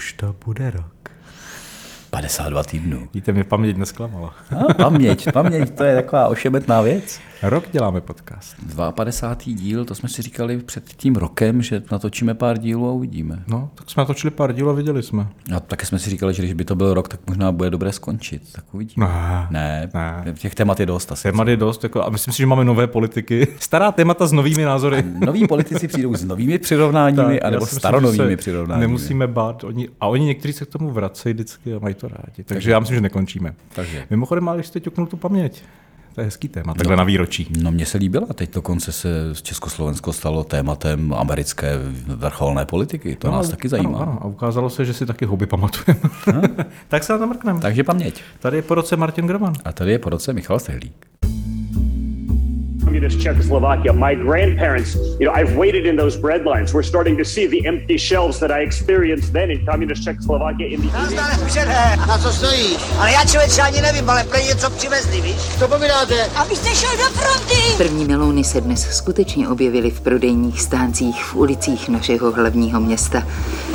Už to bude rok. 52 týdnů. Víte, mě paměť nesklamala. No, paměť, paměť, to je taková ošemetná věc. Rok děláme podcast. 52. díl, to jsme si říkali před tím rokem, že natočíme pár dílů a uvidíme. No, tak jsme natočili pár dílů a viděli jsme. A taky jsme si říkali, že když by to byl rok, tak možná bude dobré skončit. Tak uvidíme. Ne, ne, ne. těch témat je dost. Asi. Témat je dost, jako, a myslím si, že máme nové politiky. Stará témata s novými názory. Noví politici přijdou s novými přirovnáními, anebo staronovými přirovnáními. Nemusíme bát. Oni, a oni někteří se k tomu vracejí vždycky a mají to rádi. Takže já myslím, že nekončíme. Takže. Mimochodem, ale když jste ťuknul tu paměť, to je hezký téma, takhle no, na výročí. No mně se líbila, teď dokonce se Československo stalo tématem americké vrcholné politiky, to no, nás taky zajímá. Ano, ano, a ukázalo se, že si taky hobby pamatujeme. tak se na to mrkneme. Takže paměť. Tady je po roce Martin Groman. A tady je po roce Michal Stehlík. Communist Czechoslovakia. My grandparents, you know, I've waited in those bread lines. We're starting to see the empty shelves that I experienced then in communist Czechoslovakia in the Na co stojíš? Ale já člověče ani nevím, ale pro něco přivezli, víš? Co povídáte? Abyste šel do fronty! První melouny se dnes skutečně objevily v prodejních stáncích v ulicích našeho hlavního města.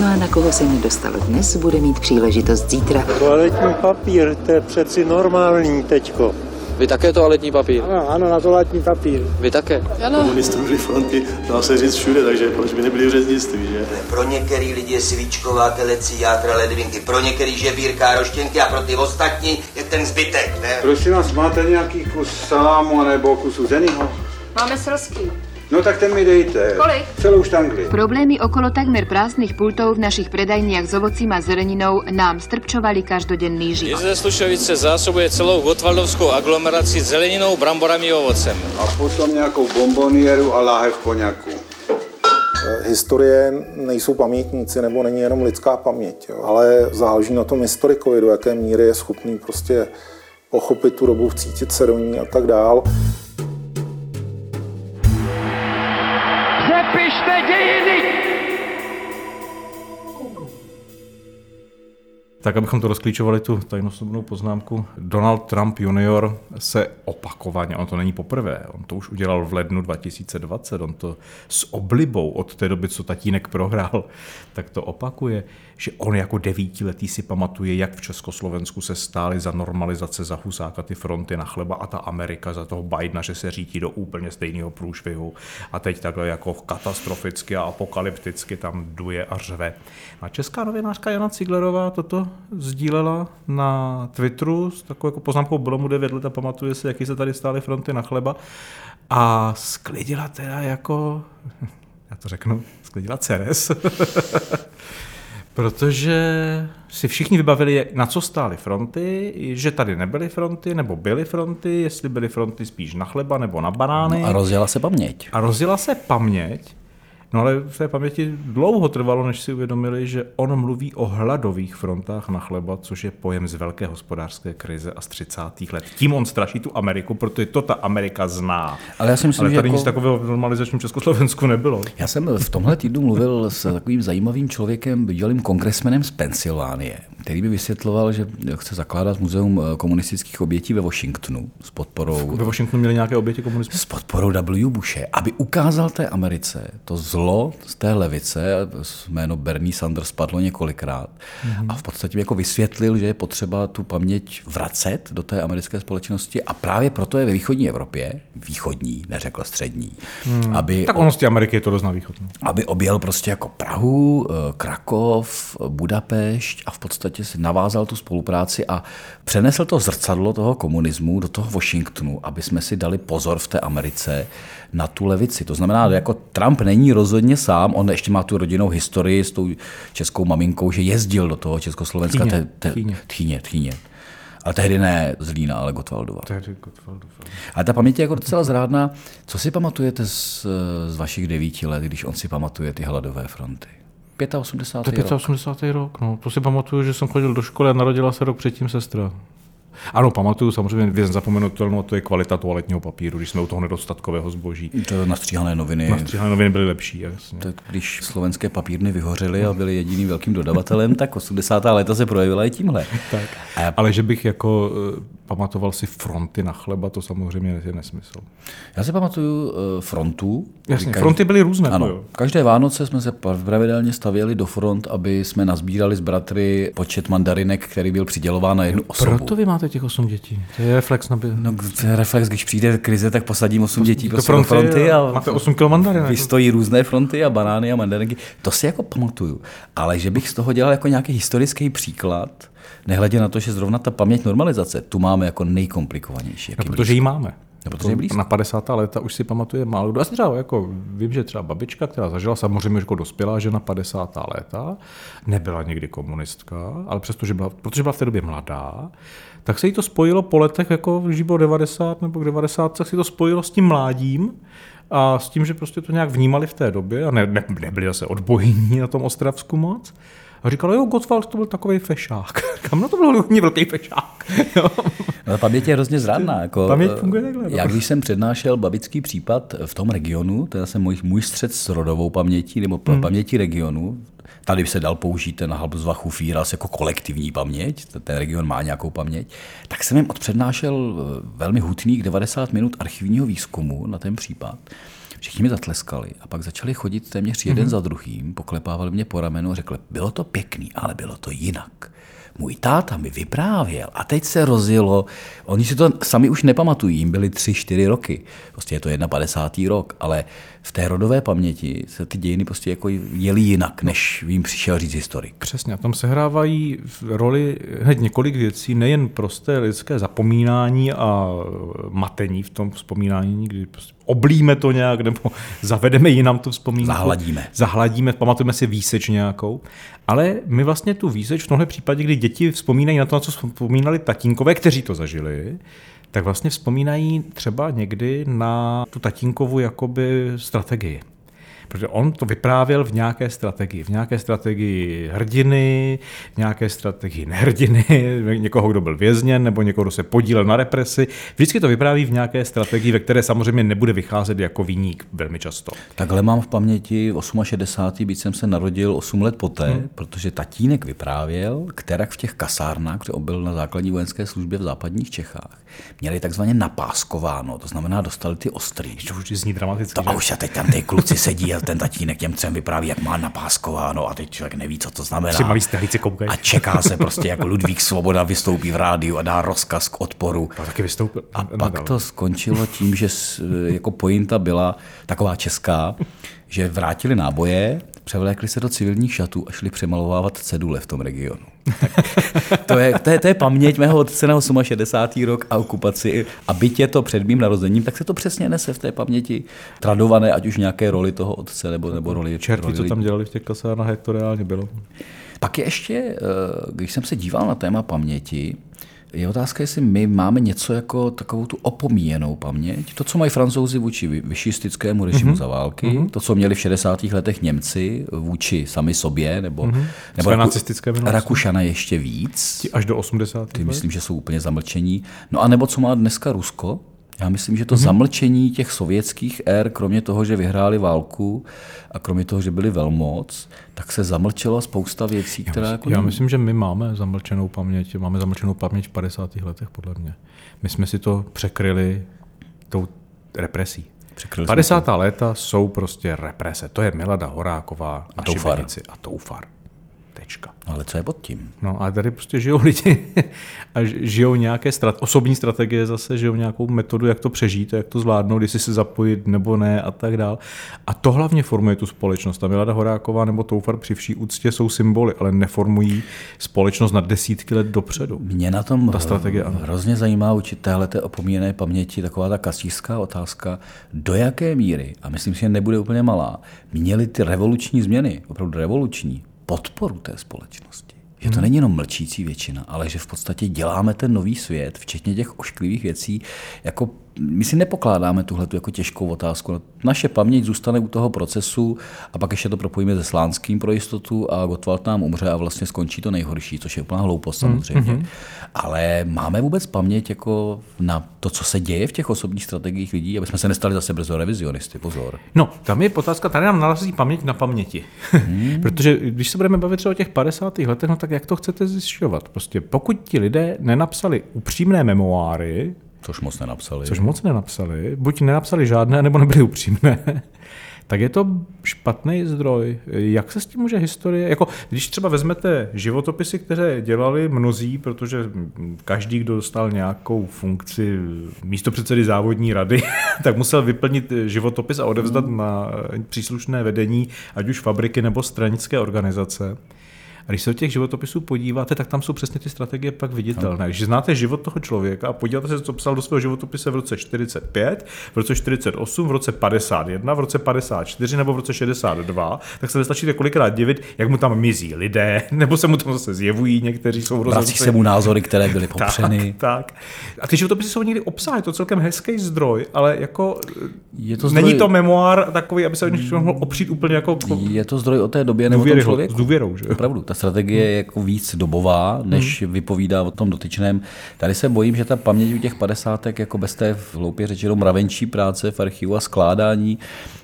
No a na koho se nedostalo dnes, bude mít příležitost zítra. Toaletní papír, to je přeci normální teďko. Vy také toaletní papír? Ano, ano, na toaletní papír. Vy také? Ano. Komunistů fronty, dá se říct všude, takže proč by nebyli v řeznictví, že? Pro některý lidi je svíčková, telecí, játra, ledvinky, pro některý žebírka, roštěnky a pro ty ostatní je ten zbytek, ne? Prosím vás, máte nějaký kus salámu nebo kus uzenýho? Máme srosky. No tak ten mi dejte. Kolik? Celou štangli. Problémy okolo takmer prázdnych pultov v našich predajniach s ovocím a zeleninou nám strpčovali každodenný život. Jezde Slušovice zásobuje celou Gotwaldovskou aglomeraci zeleninou, bramborami a ovocem. A potom nějakou bombonieru a láhev koněku. Historie nejsou pamětníci, nebo není jenom lidská paměť, jo. ale záleží na tom historikovi, do jaké míry je schopný prostě pochopit tu dobu, vcítit se do ní a tak dál. Přepište dějiny! Tak, abychom to rozklíčovali, tu tajnosobnou poznámku. Donald Trump junior se opakovaně, on to není poprvé, on to už udělal v lednu 2020, on to s oblibou od té doby, co tatínek prohrál, tak to opakuje, že on jako devítiletý si pamatuje, jak v Československu se stály za normalizace za Husáka ty fronty na chleba a ta Amerika za toho Bidena, že se řítí do úplně stejného průšvihu a teď takhle jako katastroficky a apokalypticky tam duje a řve. A česká novinářka Jana Ciglerová toto sdílela na Twitteru s takovou jako poznámkou bylo mu 9 let a pamatuje se, jaký se tady stály fronty na chleba a sklidila teda jako, já to řeknu, sklidila Ceres. Protože si všichni vybavili, na co stály fronty, že tady nebyly fronty, nebo byly fronty, jestli byly fronty spíš na chleba nebo na banány. No a rozjela se paměť. A rozjela se paměť. No ale v té paměti dlouho trvalo, než si uvědomili, že on mluví o hladových frontách na chleba, což je pojem z velké hospodářské krize a z 30. let. Tím on straší tu Ameriku, protože to ta Amerika zná. Ale já si myslím, ale tady že nic jako... takového v normalizačním Československu nebylo. Já jsem v tomhle týdnu mluvil s takovým zajímavým člověkem, bývalým kongresmenem z Pensylvánie, který by vysvětloval, že chce zakládat muzeum komunistických obětí ve Washingtonu s podporou... Ve Washingtonu měli nějaké oběti komunismu? S podporou W. Bushe, aby ukázal té Americe to zlo z té levice, jméno Bernie Sanders padlo několikrát mm-hmm. a v podstatě jako vysvětlil, že je potřeba tu paměť vracet do té americké společnosti a právě proto je ve východní Evropě, východní, neřekl střední, mm. aby... Tak ono z té Ameriky je to dost na východ. No. Aby objel prostě jako Prahu, Krakov, Budapešť a v podstatě si navázal tu spolupráci a přenesl to zrcadlo toho komunismu do toho Washingtonu, aby jsme si dali pozor v té Americe na tu levici. To znamená, jako Trump není rozhodně sám, on ještě má tu rodinnou historii s tou českou maminkou, že jezdil do toho Československa. Tchýně, te, te, tchýně. tchýně, tchýně. Ale tehdy ne z Lína, ale Gotwaldova. Tehdy Gotwaldova. Ale ta paměť je jako docela zrádná. Co si pamatujete z, z vašich devíti let, když on si pamatuje ty hladové fronty? 85. To je 85. rok. rok, no. To si pamatuju, že jsem chodil do školy a narodila se rok předtím sestra. Ano, pamatuju samozřejmě věc zapomenutelnou, to je kvalita toaletního papíru, když jsme u toho nedostatkového zboží. To nastříhané noviny. Nastříhané noviny byly lepší, jasně. Tak když slovenské papírny vyhořely a byly jediným velkým dodavatelem, tak 80. léta se projevila i tímhle. tak. A... Ale že bych jako pamatoval si fronty na chleba, to samozřejmě je nesmysl. Já si pamatuju uh, frontu. Jasně, každý... fronty byly různé. Ano, jo. každé Vánoce jsme se pravidelně stavěli do front, aby jsme nazbírali z bratry počet mandarinek, který byl přidělován na jednu osobu. Proto vy máte těch osm dětí. To je reflex na No, to je reflex, když přijde krize, tak posadím osm dětí prostě do fronty, fronty a máte 8 kg mandarinek. Vystojí různé fronty a banány a mandarinky. To si jako pamatuju. Ale že bych z toho dělal jako nějaký historický příklad, nehledě na to, že zrovna ta paměť normalizace tu máme jako nejkomplikovanější. No, protože ji máme. No, protože je blízko. Na 50. léta už si pamatuje málo kdo. Asi třeba jako, vím, že třeba babička, která zažila samozřejmě jako dospělá žena 50. léta, nebyla nikdy komunistka, ale přesto, že byla, protože byla v té době mladá, tak se jí to spojilo po letech, jako když bylo 90 nebo 90, tak si to spojilo s tím mládím a s tím, že prostě to nějak vnímali v té době a ne, ne, nebyli zase odbojení na tom Ostravsku moc. A říkal, jo, Gottwald to byl takový fešák. Kam to byl hodně velký fešák. no, paměť je hrozně zradná. Jako, paměť funguje takhle. No. Já když jsem přednášel babický případ v tom regionu, to je zase můj, můj střed s rodovou pamětí, nebo hmm. paměti regionu, Tady by se dal použít ten Halbsvachu výraz jako kolektivní paměť, ten region má nějakou paměť, tak jsem jim odpřednášel eh, velmi hutných 90 minut archivního výzkumu na ten případ. Všichni mi zatleskali a pak začali chodit téměř jeden mm-hmm. za druhým, poklepávali mě po ramenu a řekli, bylo to pěkný, ale bylo to jinak můj táta mi vyprávěl a teď se rozjelo, oni si to sami už nepamatují, jim byly tři, čtyři roky, prostě je to 51. rok, ale v té rodové paměti se ty dějiny prostě jako jeli jinak, než jim přišel říct historik. Přesně, a tam se hrávají roli hned několik věcí, nejen prosté lidské zapomínání a matení v tom vzpomínání, kdy prostě oblíme to nějak, nebo zavedeme jinam tu vzpomínku. Zahladíme. Zahladíme, pamatujeme si výseč nějakou. Ale my vlastně tu výseč v tomhle případě, kdy děti vzpomínají na to, na co vzpomínali tatínkové, kteří to zažili, tak vlastně vzpomínají třeba někdy na tu tatínkovu jakoby strategii. Protože on to vyprávěl v nějaké strategii. V nějaké strategii hrdiny, v nějaké strategii nehrdiny, někoho, kdo byl vězněn, nebo někoho, kdo se podílel na represi. Vždycky to vypráví v nějaké strategii, ve které samozřejmě nebude vycházet jako viník velmi často. Takhle mám v paměti 68. byť jsem se narodil 8 let poté, hmm. protože tatínek vyprávěl, která v těch kasárnách, kde byl na základní vojenské službě v západních Čechách, měli takzvaně napáskováno, to znamená dostali ty ostrý. To už zní dramaticky. To, a už a teď tam ty kluci sedí a ten tatínek těm třem vypráví, jak má napáskováno a teď člověk neví, co to znamená. A čeká se prostě, jako Ludvík Svoboda vystoupí v rádiu a dá rozkaz k odporu. A taky vystoupil. A pak to skončilo tím, že jako pointa byla taková česká, že vrátili náboje, převlékli se do civilních šatů a šli přemalovávat cedule v tom regionu. To, je, to, je, to je paměť mého otce na 68. rok a okupaci. A byť je to před mým narozením, tak se to přesně nese v té paměti tradované, ať už nějaké roli toho otce nebo, nebo roli. Čertví, roli co tam dělali v těch kasárnách, jak to reálně bylo. Pak je ještě, eh, když jsem se díval na téma paměti, je otázka, jestli my máme něco jako takovou tu opomíjenou paměť. To, co mají francouzi vůči vyšistickému režimu mm-hmm. za války, mm-hmm. to, co měli v 60. letech Němci vůči sami sobě, nebo, mm-hmm. nebo Raku, nacistické Rakušana ještě víc. Ti až do 80. Ty myslím, že jsou úplně zamlčení. No a nebo co má dneska Rusko, já myslím, že to mm-hmm. zamlčení těch sovětských ér, kromě toho, že vyhráli válku a kromě toho, že byli velmoc, tak se zamlčelo spousta věcí, já která... Myslím, jako já myslím, že my máme zamlčenou paměť, máme zamlčenou paměť v 50. letech, podle mě. My jsme si to překryli tou represí. Překryli 50. léta jsou prostě represe. To je Milada Horáková a Toufar. A Toufar. Tečka. Ale co je pod tím? No a tady prostě žijou lidi a žijou nějaké strat, osobní strategie zase, žijou nějakou metodu, jak to přežít, jak to zvládnout, jestli se zapojit nebo ne a tak dál. A to hlavně formuje tu společnost. A Milada Horáková nebo Toufar při vší úctě jsou symboly, ale neformují společnost na desítky let dopředu. Mě na tom ta strategie, ano. hrozně zajímá učit téhle opomíjené paměti taková ta kasířská otázka, do jaké míry, a myslím si, že nebude úplně malá, měly ty revoluční změny, opravdu revoluční, podporu té společnosti. Že to hmm. není jenom mlčící většina, ale že v podstatě děláme ten nový svět, včetně těch ošklivých věcí, jako my si nepokládáme tuhle jako těžkou otázku. Naše paměť zůstane u toho procesu a pak ještě to propojíme se Slánským pro jistotu a Gottwald nám umře a vlastně skončí to nejhorší, což je úplná hloupost samozřejmě. Mm-hmm. Ale máme vůbec paměť jako na to, co se děje v těch osobních strategiích lidí, aby jsme se nestali zase brzo revizionisty, pozor. No, tam je otázka, tady nám nalazí paměť na paměti. Hmm. Protože když se budeme bavit třeba o těch 50. letech, no tak jak to chcete zjišťovat? Prostě pokud ti lidé nenapsali upřímné memoáry, Což moc nenapsali. Což moc nenapsali. Buď nenapsali žádné, nebo nebyly upřímné. tak je to špatný zdroj. Jak se s tím může historie, jako když třeba vezmete životopisy, které dělali mnozí, protože každý, kdo dostal nějakou funkci místo předsedy závodní rady, tak musel vyplnit životopis a odevzdat na příslušné vedení, ať už fabriky nebo stranické organizace. A když se do těch životopisů podíváte, tak tam jsou přesně ty strategie pak viditelné. Když znáte život toho člověka a podíváte se, co psal do svého životopise v roce 45, v roce 48, v roce 51, v roce 54 nebo v roce 62, tak se nestačíte kolikrát divit, jak mu tam mizí lidé, nebo se mu tam zase zjevují, někteří jsou rozhodnuti. se mu názory, které byly popřeny. Tak, tak. A ty životopisy jsou někdy to je celkem hezký zdroj, ale jako je to zdroj... není to memoár takový, aby se mohl opřít úplně jako... Je to zdroj o té době nebo tom člověku. S důvěrou, že? Opravdu, ta strategie je jako víc dobová, než hmm. vypovídá o tom dotyčném. Tady se bojím, že ta paměť u těch padesátek, jako bez té hloupě řečeno mravenčí práce v archivu a skládání,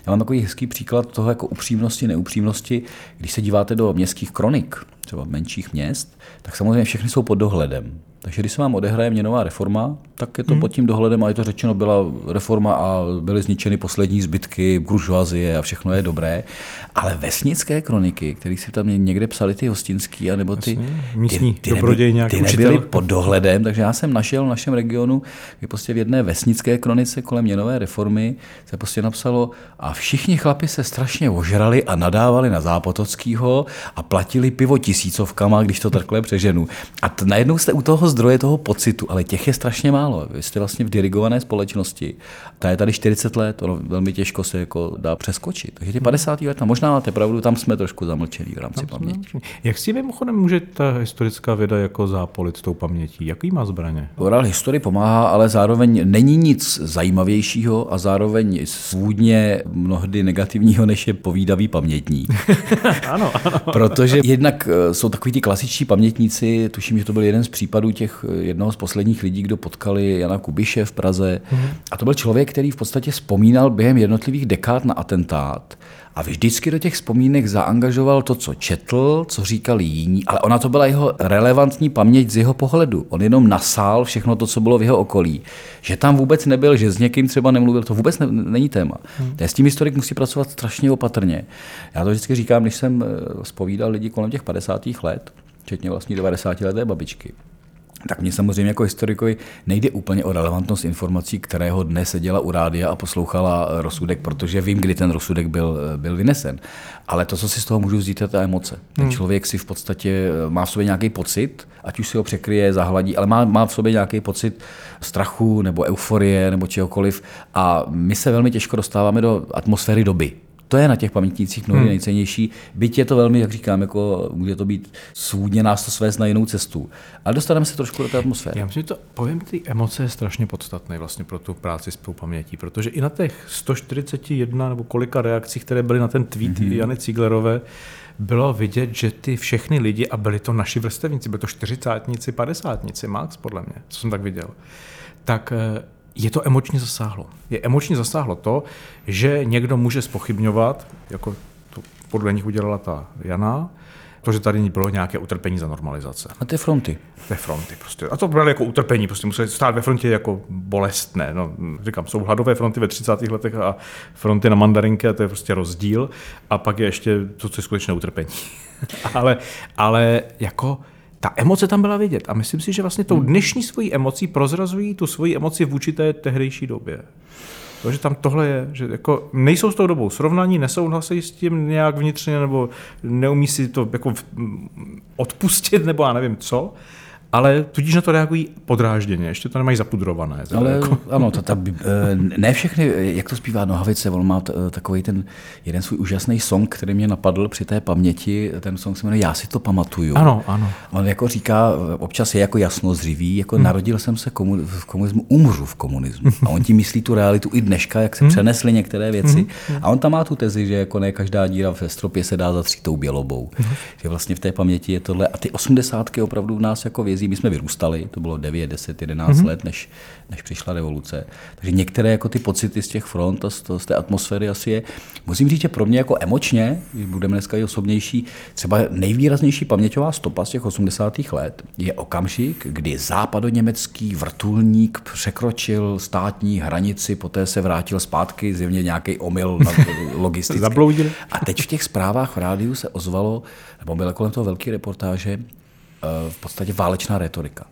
já mám takový hezký příklad toho jako upřímnosti, neupřímnosti. Když se díváte do městských kronik, třeba menších měst, tak samozřejmě všechny jsou pod dohledem. Takže když se vám odehraje měnová reforma, tak je to hmm. pod tím dohledem a je to řečeno, byla reforma a byly zničeny poslední zbytky buržoazie a všechno je dobré. Ale vesnické kroniky, které si tam někde psali ty hostinský, nebo ty, místní ty, ty, nebyly, ty nebyly pod dohledem, takže já jsem našel v našem regionu, kdy prostě v jedné vesnické kronice kolem měnové reformy se prostě napsalo a všichni chlapi se strašně ožrali a nadávali na Zápotockýho a platili pivo tisícovkama, když to takhle přeženu. A t- najednou jste u toho zdroje toho pocitu, ale těch je strašně málo. Vy jste vlastně v dirigované společnosti. Ta je tady 40 let, ono velmi těžko se jako dá přeskočit. Takže ty 50. let, možná máte pravdu, tam jsme trošku zamlčení v rámci paměti. Jak si mimochodem může ta historická věda jako zápolit s tou pamětí? Jaký má zbraně? Oral historii pomáhá, ale zároveň není nic zajímavějšího a zároveň svůdně mnohdy negativního, než je povídavý pamětník. ano, ano. Protože jednak eh, jsou takový ti klasičtí pamětníci, tuším, že to byl jeden z případů těch eh, jednoho z posledních lidí, kdo potkali Jana Kubiše v Praze. Mm-hmm. A to byl člověk, který v podstatě vzpomínal během jednotlivých dekád na atentát a vždycky do těch vzpomínek zaangažoval to, co četl, co říkali jiní, ale ona to byla jeho relevantní paměť z jeho pohledu. On jenom nasál všechno to, co bylo v jeho okolí. Že tam vůbec nebyl, že s někým třeba nemluvil, to vůbec ne, není téma. Hmm. S tím historik musí pracovat strašně opatrně. Já to vždycky říkám, když jsem spovídal eh, lidi kolem těch 50. let, včetně vlastní 90 leté babičky tak mě samozřejmě jako historikovi nejde úplně o relevantnost informací, kterého dne seděla u rádia a poslouchala rozsudek, protože vím, kdy ten rozsudek byl, byl vynesen. Ale to, co si z toho můžu vzít, je ta emoce. Ten hmm. člověk si v podstatě má v sobě nějaký pocit, ať už si ho překryje, zahladí, ale má, má v sobě nějaký pocit strachu nebo euforie nebo čehokoliv. A my se velmi těžko dostáváme do atmosféry doby. To je na těch pamětnících mnohdy hmm. nejcennější. Byť je to velmi, jak říkám, jako může to být svůdně nás to svést na jinou cestu. Ale dostaneme se trošku do té atmosféry. Já myslím, že to povím, ty emoce je strašně podstatné vlastně pro tu práci s tou pamětí, protože i na těch 141 nebo kolika reakcí, které byly na ten tweet hmm. Jany Ciglerové, bylo vidět, že ty všechny lidi, a byli to naši vrstevníci, byli to čtyřicátníci, padesátníci, Max podle mě, co jsem tak viděl, tak eh, je to emočně zasáhlo. Je emočně zasáhlo to, že někdo může spochybňovat, jako to podle nich udělala ta Jana, to, že tady bylo nějaké utrpení za normalizace. A ty fronty. Ty fronty prostě. A to bylo jako utrpení, prostě museli stát ve frontě jako bolestné. No, říkám, jsou hladové fronty ve 30. letech a fronty na mandarinky a to je prostě rozdíl. A pak je ještě to, co je skutečné utrpení. ale, ale jako ta emoce tam byla vidět a myslím si, že vlastně tou hmm. dnešní svojí emocí prozrazují tu svoji emoci vůči té tehdejší době. To, že tam tohle je, že jako nejsou s tou dobou srovnaní, nesouhlasí s tím nějak vnitřně, nebo neumí si to jako odpustit, nebo já nevím co, ale tudíž na to reagují podrážděně, ještě to nemají zapudrované. Ale jako. ano, to, ta, ne všechny, jak to zpívá Nohavice, on má takový ten jeden svůj úžasný song, který mě napadl při té paměti, ten song se jmenuje Já si to pamatuju. Ano, ano. On jako říká, občas je jako jasno zřivý, jako hmm. narodil jsem se komu, v komunismu, umřu v komunismu. A on tím myslí tu realitu i dneška, jak se hmm. přenesly některé věci. Hmm. A on tam má tu tezi, že jako ne každá díra ve stropě se dá zatřít tou bělobou. Hmm. Že vlastně v té paměti je tohle. A ty osmdesátky opravdu v nás jako vězí. My jsme vyrůstali, to bylo 9, 10, 11 hmm. let, než, než přišla revoluce. Takže některé jako ty pocity z těch front a z, z té atmosféry asi je. Musím říct, že pro mě jako emočně, budeme dneska i osobnější, třeba nejvýraznější paměťová stopa z těch 80. let je okamžik, kdy západoněmecký vrtulník překročil státní hranici, poté se vrátil zpátky, zjevně nějaký omyl logistický. Zabloudili. A teď v těch zprávách v rádiu se ozvalo, nebo byla kolem toho velké reportáže, v podstatě válečná retorika.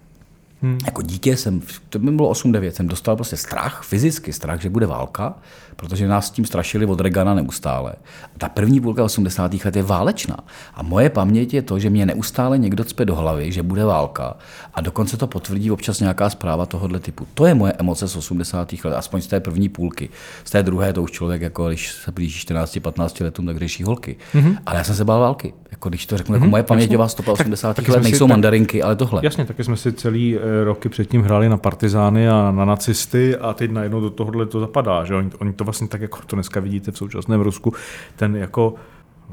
Hmm. Jako dítě jsem, to by bylo 8-9, jsem dostal prostě strach, fyzicky strach, že bude válka, protože nás s tím strašili od Regana neustále. A ta první půlka 80. let je válečná. A moje paměť je to, že mě neustále někdo cpe do hlavy, že bude válka. A dokonce to potvrdí občas nějaká zpráva tohohle typu. To je moje emoce z 80. let, aspoň z té první půlky. Z té druhé to už člověk, jako když se blíží 14-15 letům, tak řeší holky. Mm-hmm. Ale já jsem se bál války. Jako když to řeknu, mm-hmm. jako mhm, moje paměťová stopa 80. Tak, let nejsou tak, mandarinky, ale tohle. Jasně, taky jsme si celý eh, roky předtím hráli na partizány a na nacisty a teď najednou do tohohle to zapadá. Že? Oni, oni to vlastně tak, jako to dneska vidíte v současném Rusku, ten jako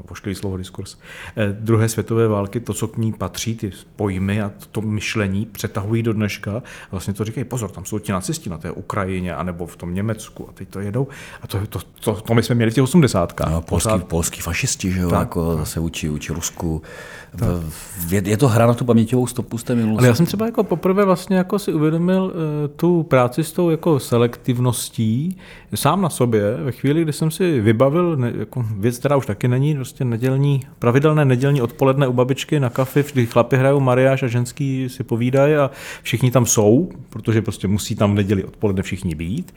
pošklý slovo diskurs, eh, druhé světové války, to, co k ní patří, ty pojmy a to myšlení přetahují do dneška. A vlastně to říkají, pozor, tam jsou ti nacisti na té Ukrajině, anebo v tom Německu a teď to jedou. A to, to, to, to my jsme měli v těch 80. No, polský, Pořád... polský fašisti, že jo, tak. jako zase učí, učí Rusku. Je, je, to hra na tu paměťovou stopu z té minulosti. Ale já jsem třeba jako poprvé vlastně jako si uvědomil uh, tu práci s tou jako selektivností sám na sobě, ve chvíli, kdy jsem si vybavil jako věc, která už taky není, prostě nedělní, pravidelné nedělní odpoledne u babičky na kafe, kdy chlapi hrajou mariáš a ženský si povídají a všichni tam jsou, protože prostě musí tam v neděli odpoledne všichni být,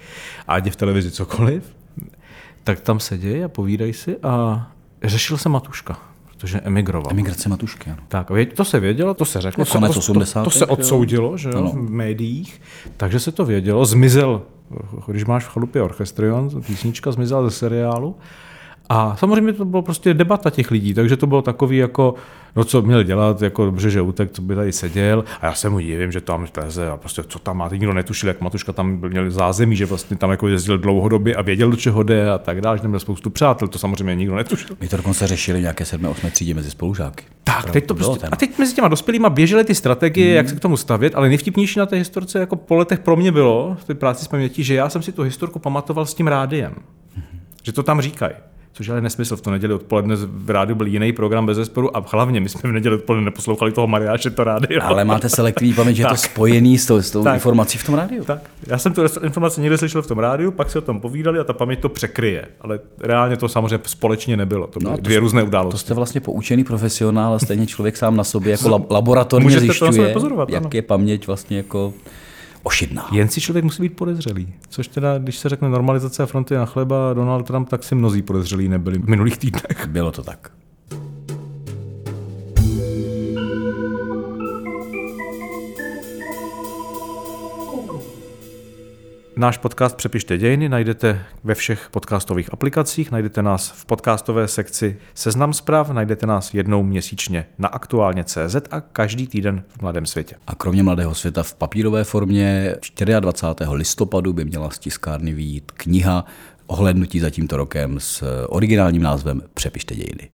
a ať je v televizi cokoliv, tak tam sedějí a povídají si a řešil se Matuška protože emigroval. Emigrace Matušky, ano. Tak, to se vědělo, to se řeklo. Konec 80. To, to se odsoudilo že jo, v médiích, takže se to vědělo. Zmizel, když máš v chalupě orchestrion, písnička zmizela ze seriálu. A samozřejmě to bylo prostě debata těch lidí, takže to bylo takový jako, no co měl dělat, jako dobře, že utek, co by tady seděl. A já se mu divím, že tam teze a prostě co tam má, ty nikdo netušil, jak Matuška tam měl zázemí, že vlastně tam jako jezdil dlouhodobě a věděl, do čeho jde a tak dále, že tam měl spoustu přátel, to samozřejmě nikdo netušil. My to dokonce řešili nějaké 7. 8. třídě mezi spolužáky. Tak, teď to prostě, a teď mezi těma dospělými běžely ty strategie, hmm. jak se k tomu stavět, ale nejvtipnější na té historce jako po letech pro mě bylo, v té práci s pamětí, že já jsem si tu historku pamatoval s tím rádiem. Hmm. Že to tam říkají což ale nesmysl. V to neděli odpoledne v rádiu byl jiný program bez zesporu a hlavně my jsme v neděli odpoledne neposlouchali toho Mariáše to rádio. Ale máte selektivní paměť, že je to spojený s tou, s tou tak. informací v tom rádiu. Tak. Já jsem tu informaci někde slyšel v tom rádiu, pak si o tom povídali a ta paměť to překryje. Ale reálně to samozřejmě společně nebylo. To byly no, dvě různé události. To jste vlastně poučený profesionál a stejně člověk sám na sobě jako laboratorně zjišťuje, jak je paměť vlastně jako ošidná. Jen si člověk musí být podezřelý. Což teda, když se řekne normalizace fronty na chleba Donald Trump, tak si mnozí podezřelí nebyli v minulých týdnech. Bylo to tak. Náš podcast Přepište dějiny najdete ve všech podcastových aplikacích, najdete nás v podcastové sekci Seznam zpráv, najdete nás jednou měsíčně na aktuálně CZ a každý týden v Mladém světě. A kromě Mladého světa v papírové formě 24. listopadu by měla z tiskárny výjít kniha ohlednutí za tímto rokem s originálním názvem Přepište dějiny.